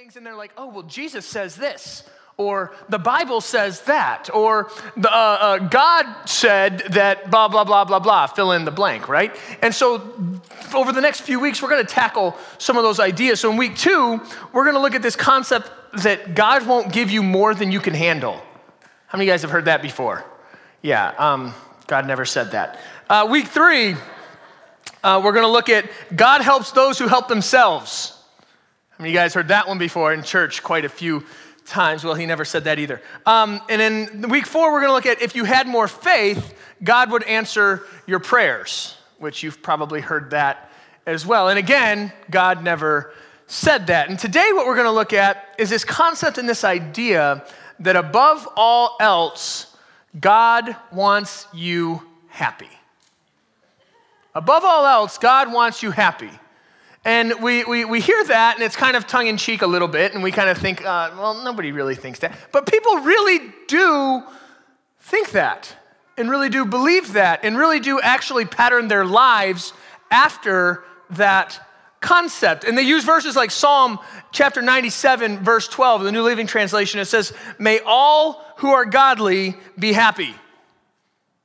things and they're like, oh, well, Jesus says this, or the Bible says that, or the, uh, uh, God said that blah, blah, blah, blah, blah, fill in the blank, right? And so over the next few weeks, we're gonna tackle some of those ideas. So in week two, we're gonna look at this concept that God won't give you more than you can handle. How many of you guys have heard that before? Yeah, um, God never said that. Uh, week three, uh, we're gonna look at God helps those who help themselves. Many you guys heard that one before in church quite a few times. Well, he never said that either. Um, and in week four, we're going to look at if you had more faith, God would answer your prayers, which you've probably heard that as well. And again, God never said that. And today, what we're going to look at is this concept and this idea that above all else, God wants you happy. Above all else, God wants you happy. And we, we, we hear that, and it's kind of tongue in cheek a little bit, and we kind of think, uh, well, nobody really thinks that. But people really do think that, and really do believe that, and really do actually pattern their lives after that concept. And they use verses like Psalm chapter 97, verse 12, the New Living Translation. It says, May all who are godly be happy.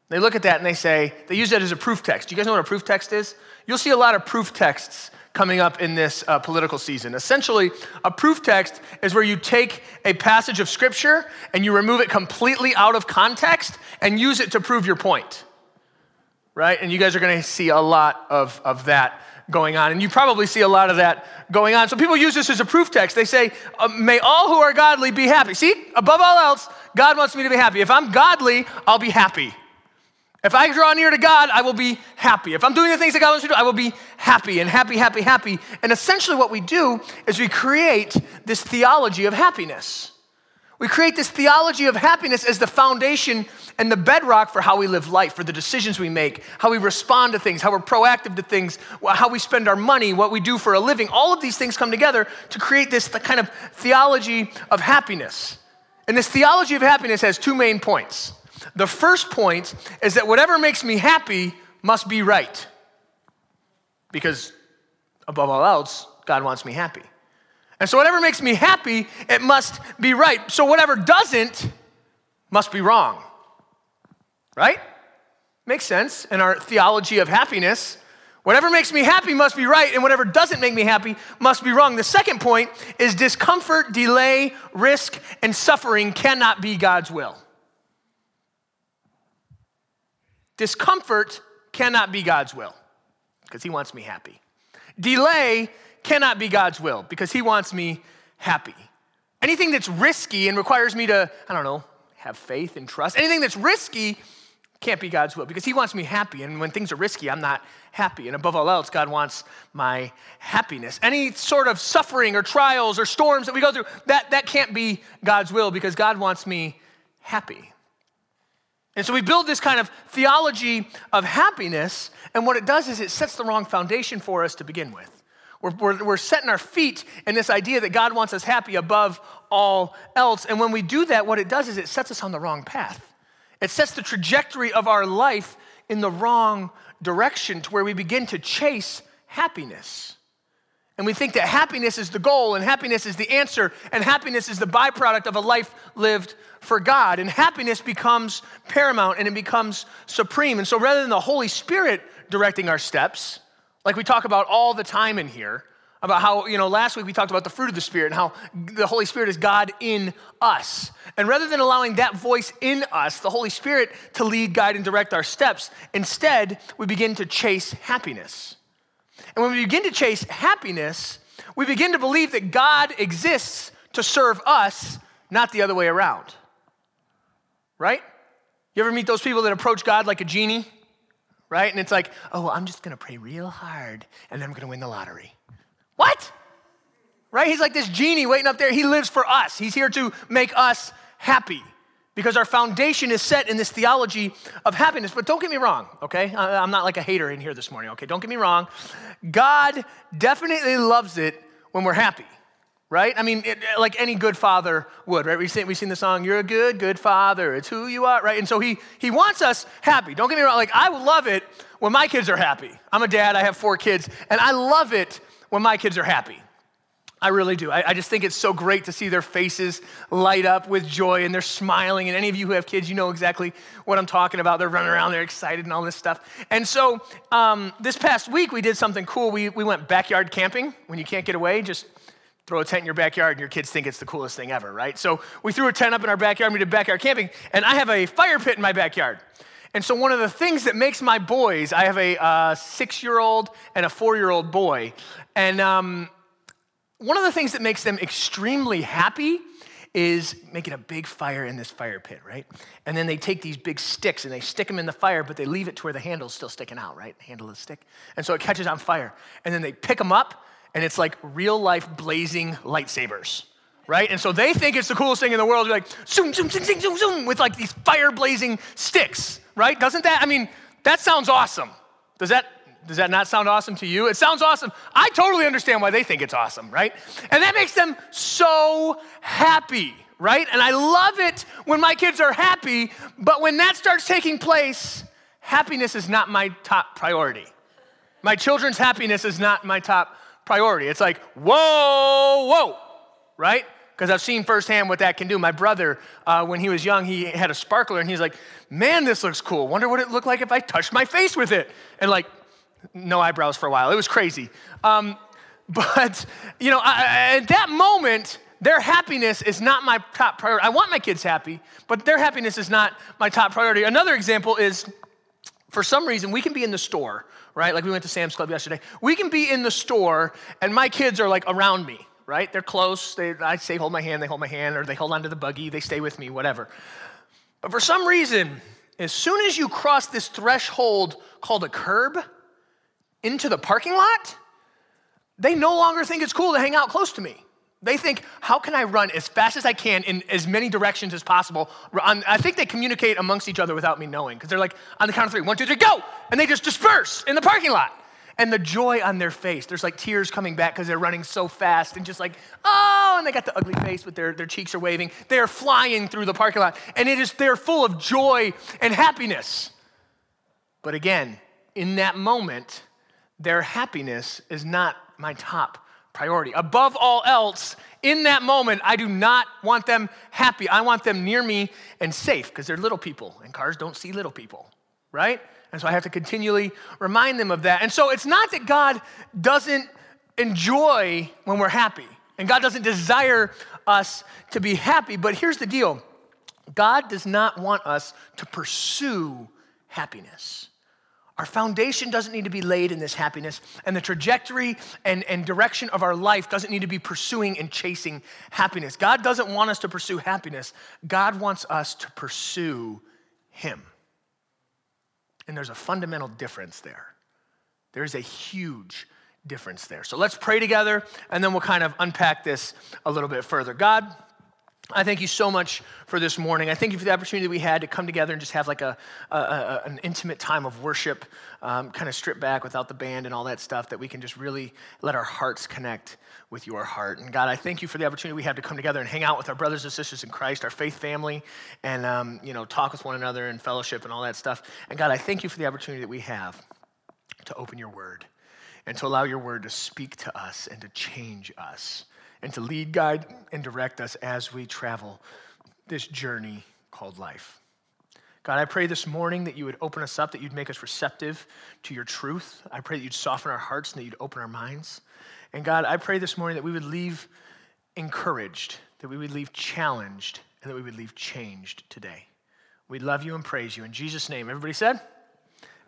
They look at that and they say, they use that as a proof text. Do you guys know what a proof text is? You'll see a lot of proof texts coming up in this uh, political season. Essentially, a proof text is where you take a passage of scripture and you remove it completely out of context and use it to prove your point. Right? And you guys are going to see a lot of, of that going on. And you probably see a lot of that going on. So people use this as a proof text. They say, uh, May all who are godly be happy. See, above all else, God wants me to be happy. If I'm godly, I'll be happy. If I draw near to God, I will be happy. If I'm doing the things that God wants me to do, I will be happy and happy, happy, happy. And essentially, what we do is we create this theology of happiness. We create this theology of happiness as the foundation and the bedrock for how we live life, for the decisions we make, how we respond to things, how we're proactive to things, how we spend our money, what we do for a living. All of these things come together to create this kind of theology of happiness. And this theology of happiness has two main points. The first point is that whatever makes me happy must be right. Because above all else, God wants me happy. And so, whatever makes me happy, it must be right. So, whatever doesn't must be wrong. Right? Makes sense in our theology of happiness. Whatever makes me happy must be right, and whatever doesn't make me happy must be wrong. The second point is discomfort, delay, risk, and suffering cannot be God's will. Discomfort cannot be God's will because He wants me happy. Delay cannot be God's will because He wants me happy. Anything that's risky and requires me to, I don't know, have faith and trust, anything that's risky can't be God's will because He wants me happy. And when things are risky, I'm not happy. And above all else, God wants my happiness. Any sort of suffering or trials or storms that we go through, that, that can't be God's will because God wants me happy. And so we build this kind of theology of happiness, and what it does is it sets the wrong foundation for us to begin with. We're, we're, we're, setting our feet in this idea that God wants us happy above all else. And when we do that, what it does is it sets us on the wrong path. It sets the trajectory of our life in the wrong direction to where we begin to chase happiness. And we think that happiness is the goal, and happiness is the answer, and happiness is the byproduct of a life lived for God. And happiness becomes paramount and it becomes supreme. And so rather than the Holy Spirit directing our steps, like we talk about all the time in here, about how, you know, last week we talked about the fruit of the Spirit and how the Holy Spirit is God in us. And rather than allowing that voice in us, the Holy Spirit, to lead, guide, and direct our steps, instead, we begin to chase happiness. And when we begin to chase happiness, we begin to believe that God exists to serve us, not the other way around. Right? You ever meet those people that approach God like a genie? Right? And it's like, oh, I'm just gonna pray real hard and then I'm gonna win the lottery. What? Right? He's like this genie waiting up there. He lives for us, He's here to make us happy because our foundation is set in this theology of happiness. But don't get me wrong, okay? I'm not like a hater in here this morning, okay? Don't get me wrong. God definitely loves it when we're happy, right? I mean, it, like any good father would, right? We sing, we sing the song, You're a good, good father. It's who you are, right? And so he, he wants us happy. Don't get me wrong. Like, I love it when my kids are happy. I'm a dad, I have four kids, and I love it when my kids are happy. I really do. I, I, just think it's so great to see their faces light up with joy and they're smiling. And any of you who have kids, you know exactly what I'm talking about. They're running around, they're excited and all this stuff. And so um, this past week, we did something cool. We, we went backyard camping. When you can't get away, just throw a tent in your backyard and your kids think it's the coolest thing ever, right? So we threw a tent up in our backyard we did backyard camping. And I have a fire pit in my backyard. And so, one of the things that makes my boys, I have a uh, six year old and a four year old boy. And um, one of the things that makes them extremely happy is making a big fire in this fire pit, right? And then they take these big sticks and they stick them in the fire, but they leave it to where the handle's still sticking out, right? The handle the stick. And so it catches on fire. And then they pick them up, and it's like real life blazing lightsabers, right? And so they think it's the coolest thing in the world. They're like, zoom, zoom, zoom, zoom, zoom, zoom, with like these fire blazing sticks, right? Doesn't that, I mean, that sounds awesome. Does that does that not sound awesome to you? It sounds awesome. I totally understand why they think it's awesome, right? And that makes them so happy, right? And I love it when my kids are happy, but when that starts taking place, happiness is not my top priority. My children's happiness is not my top priority. It's like, whoa, whoa, right? Because I've seen firsthand what that can do. My brother, uh, when he was young, he had a sparkler and he's like, man, this looks cool. Wonder what it looked like if I touched my face with it. And like, no eyebrows for a while. It was crazy. Um, but, you know, I, at that moment, their happiness is not my top priority. I want my kids happy, but their happiness is not my top priority. Another example is for some reason, we can be in the store, right? Like we went to Sam's Club yesterday. We can be in the store, and my kids are like around me, right? They're close. They, I say, hold my hand, they hold my hand, or they hold onto the buggy, they stay with me, whatever. But for some reason, as soon as you cross this threshold called a curb, into the parking lot, they no longer think it's cool to hang out close to me. They think, how can I run as fast as I can in as many directions as possible? I think they communicate amongst each other without me knowing, because they're like, on the count of three, one, two, three, go! And they just disperse in the parking lot. And the joy on their face, there's like tears coming back because they're running so fast and just like, oh, and they got the ugly face with their, their cheeks are waving. They're flying through the parking lot. And it is, they're full of joy and happiness. But again, in that moment, their happiness is not my top priority. Above all else, in that moment, I do not want them happy. I want them near me and safe because they're little people, and cars don't see little people, right? And so I have to continually remind them of that. And so it's not that God doesn't enjoy when we're happy, and God doesn't desire us to be happy, but here's the deal God does not want us to pursue happiness. Our foundation doesn't need to be laid in this happiness, and the trajectory and, and direction of our life doesn't need to be pursuing and chasing happiness. God doesn't want us to pursue happiness, God wants us to pursue Him. And there's a fundamental difference there. There's a huge difference there. So let's pray together, and then we'll kind of unpack this a little bit further. God, I thank you so much for this morning. I thank you for the opportunity we had to come together and just have like a, a, a an intimate time of worship, um, kind of stripped back without the band and all that stuff, that we can just really let our hearts connect with your heart. And God, I thank you for the opportunity we have to come together and hang out with our brothers and sisters in Christ, our faith family, and um, you know talk with one another and fellowship and all that stuff. And God, I thank you for the opportunity that we have to open your word and to allow your word to speak to us and to change us and to lead, guide, and direct us as we travel this journey called life. God, I pray this morning that you would open us up, that you'd make us receptive to your truth. I pray that you'd soften our hearts and that you'd open our minds. And God, I pray this morning that we would leave encouraged, that we would leave challenged, and that we would leave changed today. We love you and praise you. In Jesus' name, everybody said?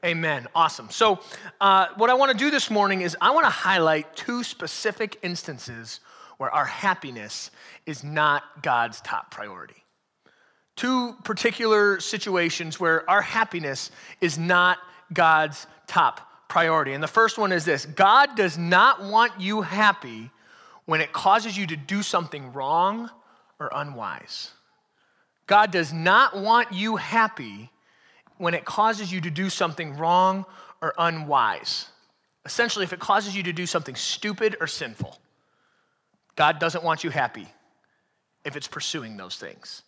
Amen. Awesome. So, uh, what I want to do this morning is I want to highlight two specific instances where our happiness is not God's top priority. Two particular situations where our happiness is not God's top priority. And the first one is this God does not want you happy when it causes you to do something wrong or unwise. God does not want you happy when it causes you to do something wrong or unwise. Essentially, if it causes you to do something stupid or sinful. God doesn't want you happy if it's pursuing those things.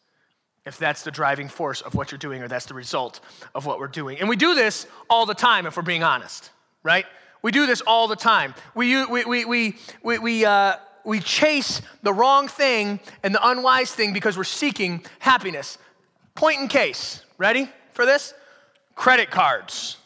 If that's the driving force of what you're doing or that's the result of what we're doing. And we do this all the time if we're being honest, right? We do this all the time. We, we, we, we, we, we, uh, we chase the wrong thing and the unwise thing because we're seeking happiness. Point in case. Ready for this? Credit cards.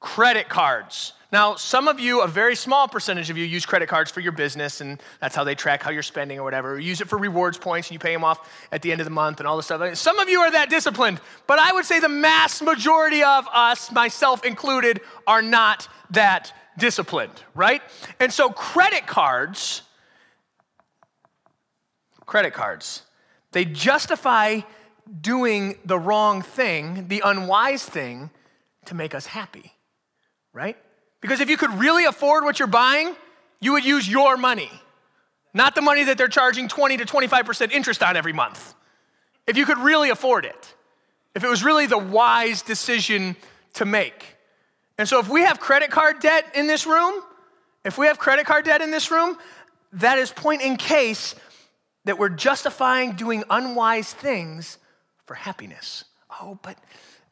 Credit cards. Now, some of you, a very small percentage of you, use credit cards for your business, and that's how they track how you're spending or whatever. Use it for rewards points, and you pay them off at the end of the month and all this stuff. Some of you are that disciplined, but I would say the mass majority of us, myself included, are not that disciplined, right? And so, credit cards, credit cards, they justify doing the wrong thing, the unwise thing, to make us happy, right? Because if you could really afford what you're buying, you would use your money, not the money that they're charging 20 to 25% interest on every month. If you could really afford it, if it was really the wise decision to make. And so if we have credit card debt in this room, if we have credit card debt in this room, that is point in case that we're justifying doing unwise things for happiness. Oh, but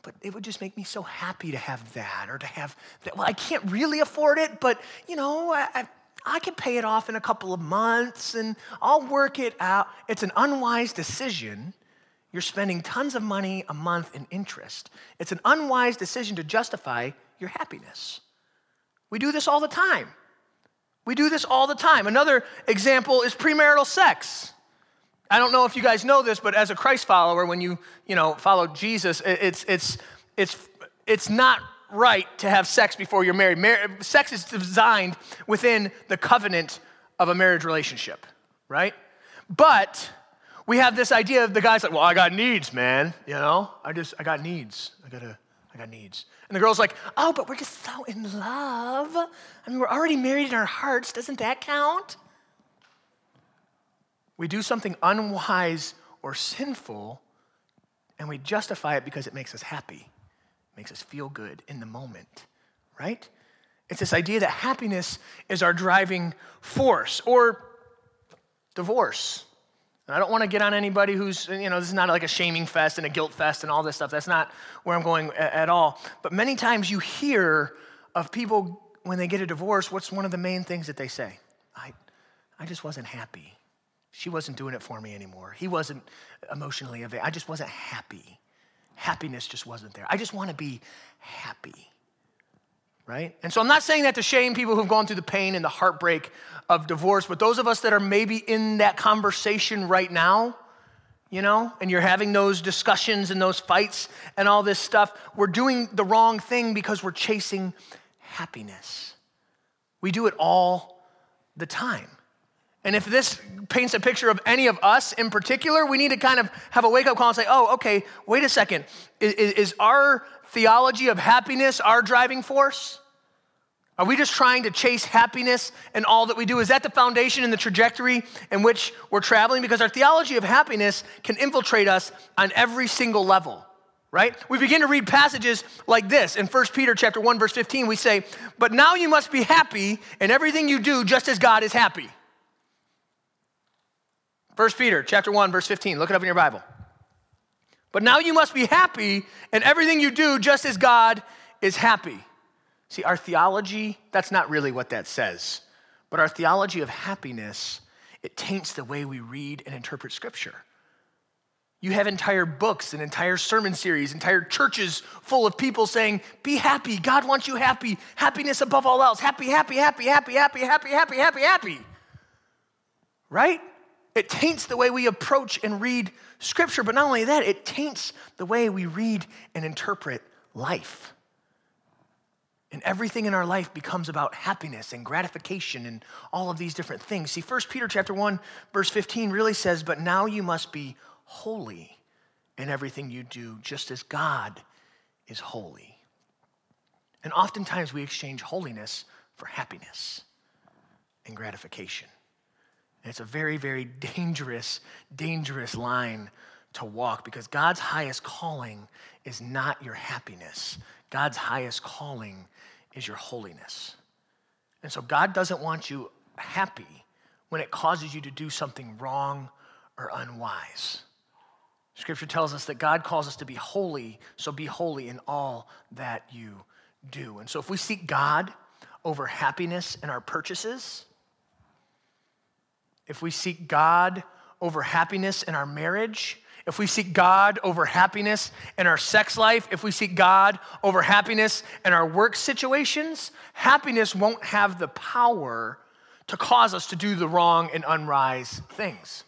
but it would just make me so happy to have that or to have that. Well, I can't really afford it, but you know, I, I, I can pay it off in a couple of months and I'll work it out. It's an unwise decision. You're spending tons of money a month in interest. It's an unwise decision to justify your happiness. We do this all the time. We do this all the time. Another example is premarital sex. I don't know if you guys know this, but as a Christ follower, when you, you know, follow Jesus, it's, it's, it's, it's not right to have sex before you're married. Mar- sex is designed within the covenant of a marriage relationship, right? But we have this idea of the guy's like, well, I got needs, man. You know, I just, I got needs. I gotta, I got needs. And the girl's like, oh, but we're just so in love. I mean, we're already married in our hearts. Doesn't that count? We do something unwise or sinful, and we justify it because it makes us happy, makes us feel good in the moment, right? It's this idea that happiness is our driving force, or divorce. And I don't want to get on anybody who's, you know, this is not like a shaming fest and a guilt fest and all this stuff. That's not where I'm going at all. But many times you hear of people when they get a divorce, what's one of the main things that they say? I, I just wasn't happy. She wasn't doing it for me anymore. He wasn't emotionally available. I just wasn't happy. Happiness just wasn't there. I just want to be happy. Right? And so I'm not saying that to shame people who've gone through the pain and the heartbreak of divorce, but those of us that are maybe in that conversation right now, you know, and you're having those discussions and those fights and all this stuff, we're doing the wrong thing because we're chasing happiness. We do it all the time. And if this paints a picture of any of us in particular, we need to kind of have a wake up call and say, oh, okay, wait a second. Is, is, our theology of happiness our driving force? Are we just trying to chase happiness in all that we do? Is that the foundation and the trajectory in which we're traveling? Because our theology of happiness can infiltrate us on every single level right we begin to read passages like this in 1 peter chapter 1 verse 15 we say but now you must be happy in everything you do just as god is happy 1 Peter chapter 1 verse 15. Look it up in your Bible. But now you must be happy in everything you do just as God is happy. See, our theology, that's not really what that says. But our theology of happiness, it taints the way we read and interpret scripture. You have entire books and entire sermon series, entire churches full of people saying, Be happy. God wants you happy. Happiness above all else. Happy, happy, happy, happy, happy, happy, happy, happy, happy. Right? It taints the way we approach and read Scripture, but not only that, it taints the way we read and interpret life. And everything in our life becomes about happiness and gratification and all of these different things. See, 1 Peter chapter 1, verse 15 really says, But now you must be holy in everything you do, just as God is holy. And oftentimes we exchange holiness for happiness and gratification. It's a very, very dangerous, dangerous line to walk because God's highest calling is not your happiness. God's highest calling is your holiness. And so God doesn't want you happy when it causes you to do something wrong or unwise. Scripture tells us that God calls us to be holy, so be holy in all that you do. And so if we seek God over happiness in our purchases, if we seek God over happiness in our marriage, if we seek God over happiness in our sex life, if we seek God over happiness in our work situations, happiness won't have the power to cause us to do the wrong and unwise things.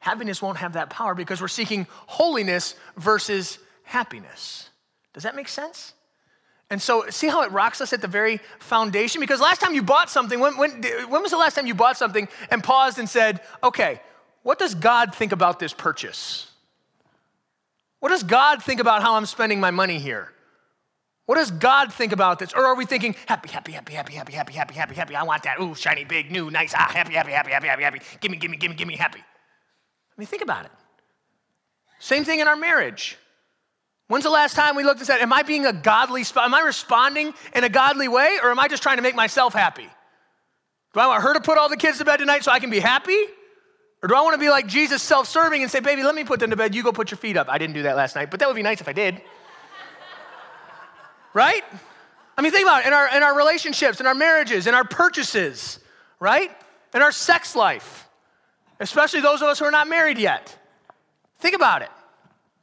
Happiness won't have that power because we're seeking holiness versus happiness. Does that make sense? And so, see how it rocks us at the very foundation? Because last time you bought something, when, when, when was the last time you bought something and paused and said, okay, what does God think about this purchase? What does God think about how I'm spending my money here? What does God think about this? Or are we thinking, happy, happy, happy, happy, happy, happy, happy, happy, happy, I want that. Ooh, shiny, big, new, nice, ah, happy, happy, happy, happy, happy, happy. Give me, give me, give me, give me happy. I mean, think about it. Same thing in our marriage. When's the last time we looked and said, Am I being a godly, am I responding in a godly way, or am I just trying to make myself happy? Do I want her to put all the kids to bed tonight so I can be happy? Or do I want to be like Jesus, self serving, and say, Baby, let me put them to bed. You go put your feet up. I didn't do that last night, but that would be nice if I did. right? I mean, think about it in our, in our relationships, in our marriages, in our purchases, right? In our sex life, especially those of us who are not married yet. Think about it.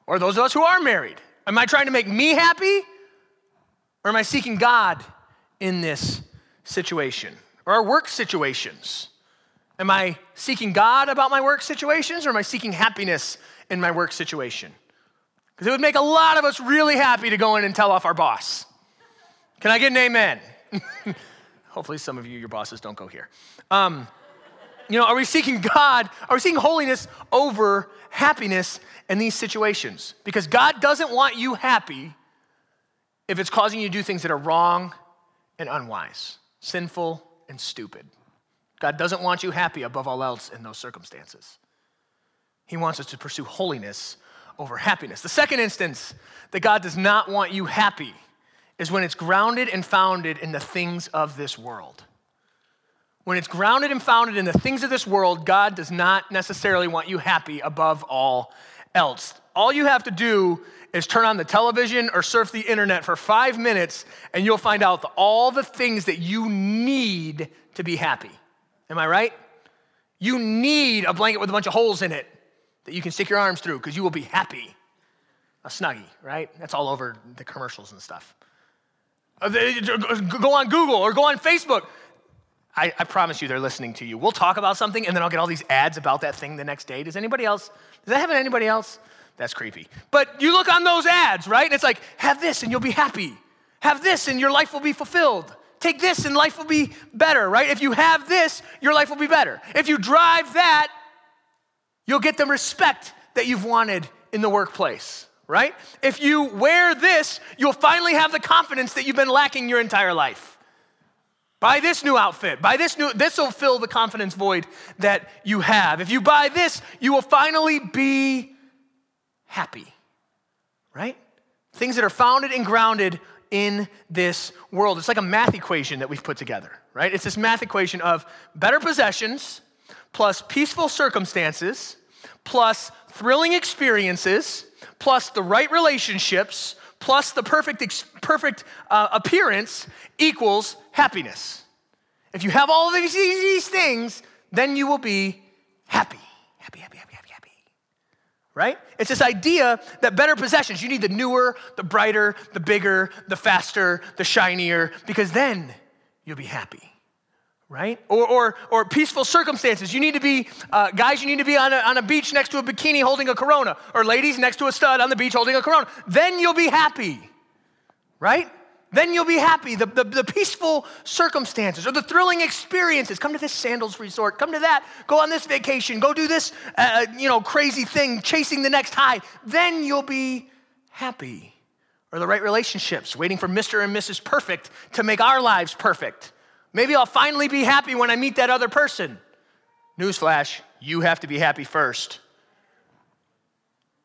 Or those of us who are married. Am I trying to make me happy? Or am I seeking God in this situation? Or our work situations? Am I seeking God about my work situations or am I seeking happiness in my work situation? Because it would make a lot of us really happy to go in and tell off our boss. Can I get an amen? Hopefully, some of you, your bosses, don't go here. Um, you know, are we seeking God? Are we seeking holiness over happiness in these situations because God doesn't want you happy if it's causing you to do things that are wrong and unwise, sinful and stupid. God doesn't want you happy above all else in those circumstances. He wants us to pursue holiness over happiness. The second instance that God does not want you happy is when it's grounded and founded in the things of this world. When it's grounded and founded in the things of this world, God does not necessarily want you happy above all else. All you have to do is turn on the television or surf the internet for five minutes, and you'll find out all the things that you need to be happy. Am I right? You need a blanket with a bunch of holes in it that you can stick your arms through because you will be happy. A snuggie, right? That's all over the commercials and stuff. Uh, go on Google or go on Facebook. I, I, promise you they're listening to you. We'll talk about something and then I'll get all these ads about that thing the next day. Does anybody else, does that happen to anybody else? That's creepy. But you look on those ads, right? And it's like, have this and you'll be happy. Have this and your life will be fulfilled. Take this and life will be better, right? If you have this, your life will be better. If you drive that, you'll get the respect that you've wanted in the workplace, right? If you wear this, you'll finally have the confidence that you've been lacking your entire life. Buy this new outfit. Buy this new, this will fill the confidence void that you have. If you buy this, you will finally be happy, right? Things that are founded and grounded in this world. It's like a math equation that we've put together, right? It's this math equation of better possessions plus peaceful circumstances plus thrilling experiences plus the right relationships plus the perfect, perfect uh, appearance equals happiness. If you have all these, these things, then you will be happy. Happy, happy, happy, happy, happy. Right? It's this idea that better possessions, you need the newer, the brighter, the bigger, the faster, the shinier, because then you'll be happy right? Or, or, or peaceful circumstances. You need to be, uh, guys, you need to be on a, on a beach next to a bikini holding a corona, or ladies next to a stud on the beach holding a corona. Then you'll be happy, right? Then you'll be happy. The, the, the, peaceful circumstances or the thrilling experiences. Come to this sandals resort. Come to that. Go on this vacation. Go do this, uh, you know, crazy thing, chasing the next high. Then you'll be happy. Or the right relationships, waiting for Mr. and Mrs. Perfect to make our lives perfect. Maybe I'll finally be happy when I meet that other person. Newsflash, you have to be happy first.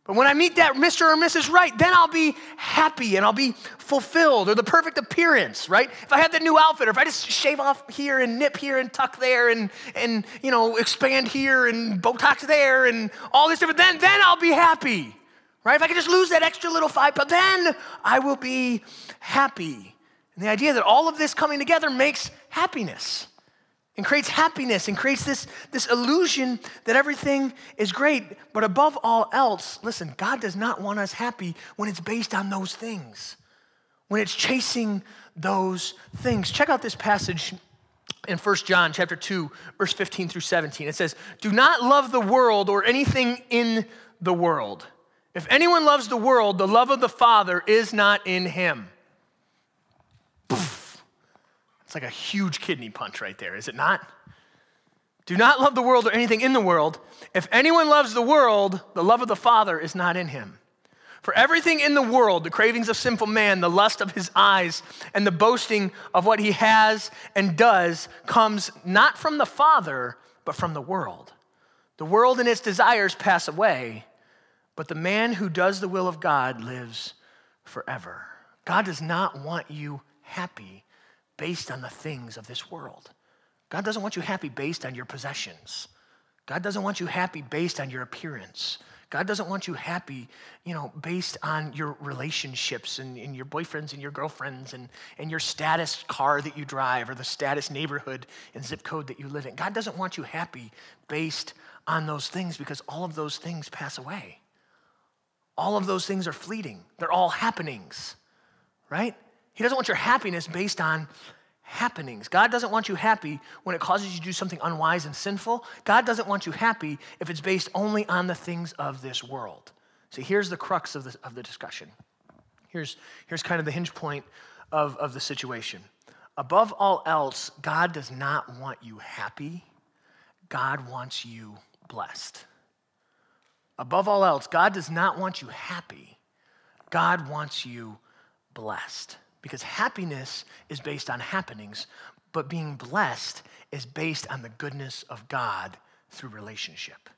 But when I meet that Mr. or Mrs. Right, then I'll be happy and I'll be fulfilled or the perfect appearance, right? If I have the new outfit or if I just shave off here and nip here and tuck there and, and you know, expand here and Botox there and all this different, then, then I'll be happy, right? If I can just lose that extra little five but then I will be happy. And the idea that all of this coming together makes happiness and creates happiness and creates this, this illusion that everything is great. But above all else, listen, God does not want us happy when it's based on those things, when it's chasing those things. Check out this passage in 1 John chapter 2, verse 15 through 17. It says, Do not love the world or anything in the world. If anyone loves the world, the love of the Father is not in him. It's like a huge kidney punch right there, is it not? Do not love the world or anything in the world. If anyone loves the world, the love of the Father is not in him. For everything in the world, the cravings of sinful man, the lust of his eyes, and the boasting of what he has and does comes not from the Father, but from the world. The world and its desires pass away, but the man who does the will of God lives forever. God does not want you happy based on the things of this world. God doesn't want you happy based on your possessions. God doesn't want you happy based on your appearance. God doesn't want you happy, you know, based on your relationships and, and, your boyfriends and your girlfriends and, and your status car that you drive or the status neighborhood and zip code that you live in. God doesn't want you happy based on those things because all of those things pass away. All of those things are fleeting. They're all happenings, right? He doesn't want your happiness based on happenings. God doesn't want you happy when it causes you to do something unwise and sinful. God doesn't want you happy if it's based only on the things of this world. See, here's the crux of the, of the discussion. Here's, here's kind of the hinge point of, of the situation. Above all else, God does not want you happy, God wants you blessed. Above all else, God does not want you happy, God wants you blessed. Because happiness is based on happenings, but being blessed is based on the goodness of God through relationship.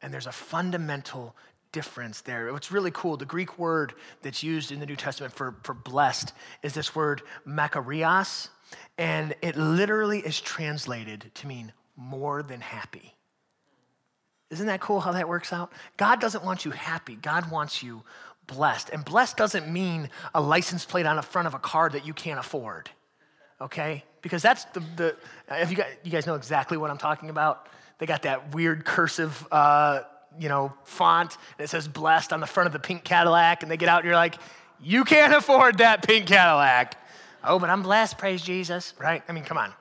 And there's a fundamental difference there. What's really cool, the Greek word that's used in the New Testament for, for blessed is this word makarios, and it literally is translated to mean more than happy. Isn't that cool how that works out? God doesn't want you happy, God wants you blessed. And blessed doesn't mean a license plate on the front of a car that you can't afford, okay? Because that's the, the if you guys, you guys know exactly what I'm talking about. They got that weird cursive, uh, you know, font, and it says blessed on the front of the pink Cadillac, and they get out and you're like, you can't afford that pink Cadillac. Oh, but I'm blessed, praise Jesus, right? I mean, come on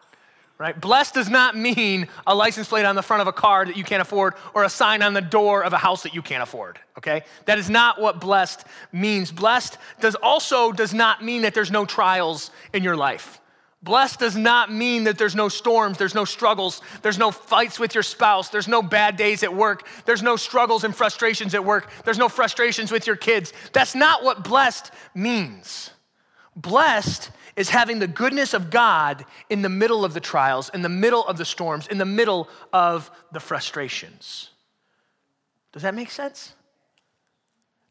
right? Blessed does not mean a license plate on the front of a car that you can't afford or a sign on the door of a house that you can't afford, okay? That is not what blessed means. Blessed does also does not mean that there's no trials in your life. Blessed does not mean that there's no storms, there's no struggles, there's no fights with your spouse, there's no bad days at work, there's no struggles and frustrations at work, there's no frustrations with your kids. That's not what blessed means. Blessed is having the goodness of God in the middle of the trials, in the middle of the storms, in the middle of the frustrations. Does that make sense?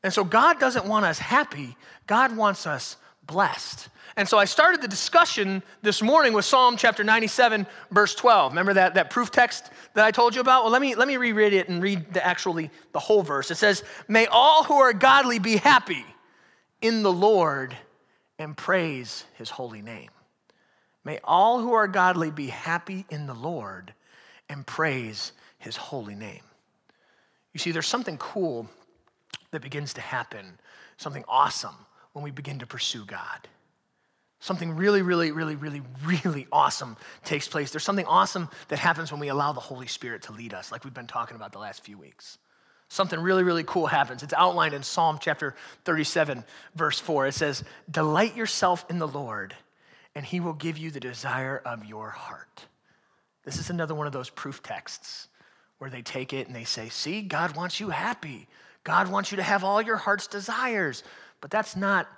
And so God doesn't want us happy, God wants us blessed. And so I started the discussion this morning with Psalm chapter 97, verse 12. Remember that, that proof text that I told you about? Well, let me, let me reread it and read the actually the whole verse. It says, May all who are godly be happy in the Lord and praise his holy name. May all who are godly be happy in the Lord and praise his holy name. You see, there's something cool that begins to happen, something awesome when we begin to pursue God. Something really, really, really, really, really awesome takes place. There's something awesome that happens when we allow the Holy Spirit to lead us, like we've been talking about the last few weeks something really, really cool happens. It's outlined in Psalm chapter 37, verse 4. It says, Delight yourself in the Lord, and he will give you the desire of your heart. This is another one of those proof texts where they take it and they say, See, God wants you happy. God wants you to have all your heart's desires. But that's not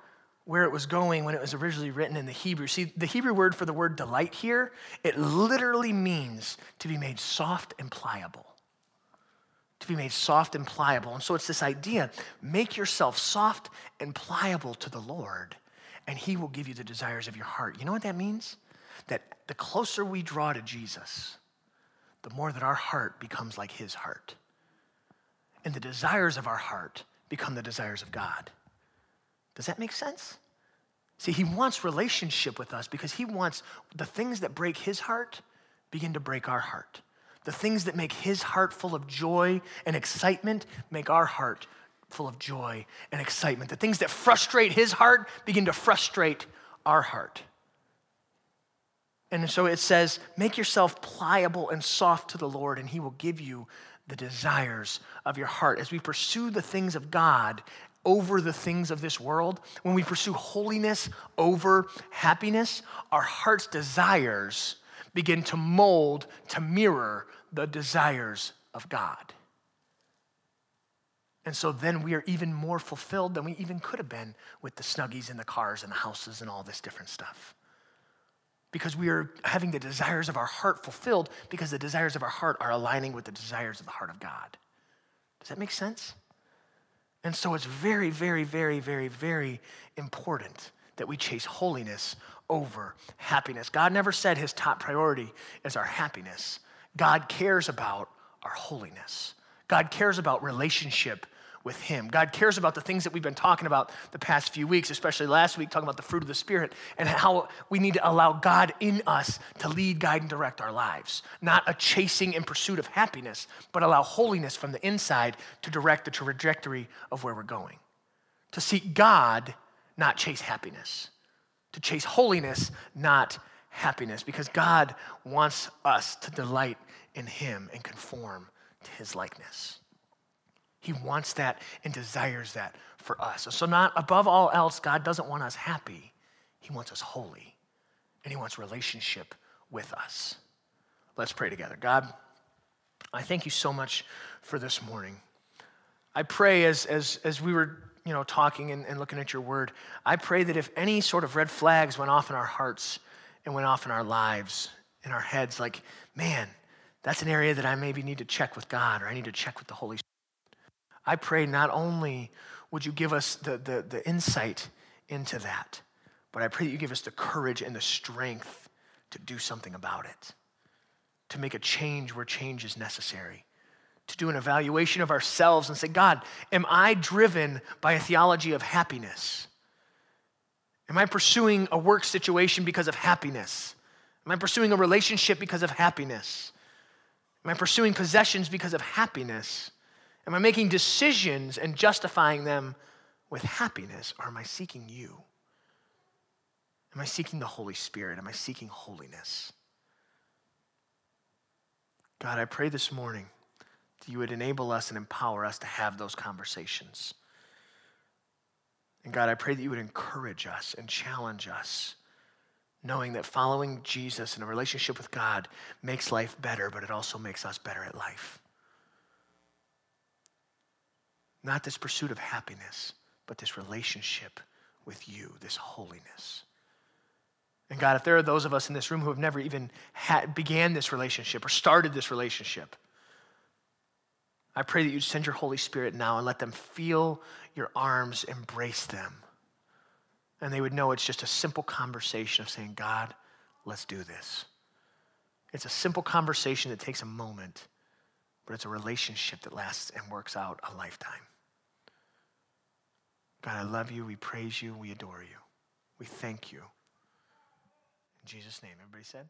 where it was going when it was originally written in the Hebrew. See, the Hebrew word for the word delight here, it literally means to be made soft and pliable to be made soft and pliable. And so it's this idea make yourself soft and pliable to the Lord, and He will give you the desires of your heart. You know what that means? That the closer we draw to Jesus, the more that our heart becomes like His heart. And the desires of our heart become the desires of God. Does that make sense? See, he wants relationship with us because he wants the things that break his heart begin to break our heart. The things that make his heart full of joy and excitement make our heart full of joy and excitement. The things that frustrate his heart begin to frustrate our heart. And so it says, make yourself pliable and soft to the Lord, and he will give you the desires of your heart. As we pursue the things of God over the things of this world, when we pursue holiness over happiness, our heart's desires begin to mold to mirror the desires of God. And so then we are even more fulfilled than we even could have been with the snuggies and the cars and the houses and all this different stuff. Because we are having the desires of our heart fulfilled because the desires of our heart are aligning with the desires of the heart of God. Does that make sense? And so it's very, very, very, very, very important that we chase holiness over happiness. God never said his top priority is our happiness. God cares about our holiness. God cares about relationship with Him. God cares about the things that we've been talking about the past few weeks, especially last week, talking about the fruit of the Spirit and how we need to allow God in us to lead, guide, and direct our lives. Not a chasing in pursuit of happiness, but allow holiness from the inside to direct the trajectory of where we're going. To seek God, not chase happiness. To chase holiness, not happiness, because God wants us to delight in Him and conform to His likeness. He wants that and desires that for us. So, not above all else, God doesn't want us happy. He wants us holy, and He wants relationship with us. Let's pray together. God, I thank you so much for this morning. I pray as, as, as we were you know, talking and, and looking at your word, I pray that if any sort of red flags went off in our hearts and went off in our lives, in our heads, like, man, that's an area that I maybe need to check with God or I need to check with the Holy Spirit. I pray not only would you give us the, the, the insight into that, but I pray that you give us the courage and the strength to do something about it, to make a change where change is necessary, to do an evaluation of ourselves and say, God, am I driven by a theology of happiness? Am I pursuing a work situation because of happiness? Am I pursuing a relationship because of happiness? Am I pursuing possessions because of happiness? Am I making decisions and justifying them with happiness, or am I seeking you? Am I seeking the Holy Spirit? Am I seeking holiness? God, I pray this morning that you would enable us and empower us to have those conversations. And God, I pray that you would encourage us and challenge us, knowing that following Jesus in a relationship with God makes life better, but it also makes us better at life. Not this pursuit of happiness, but this relationship with you, this holiness. And God, if there are those of us in this room who have never even had, began this relationship or started this relationship, I pray that you'd send your Holy Spirit now and let them feel your arms embrace them. And they would know it's just a simple conversation of saying, God, let's do this. It's a simple conversation that takes a moment, but it's a relationship that lasts and works out a lifetime. God, I love you. We praise you. We adore you. We thank you. In Jesus' name, everybody said?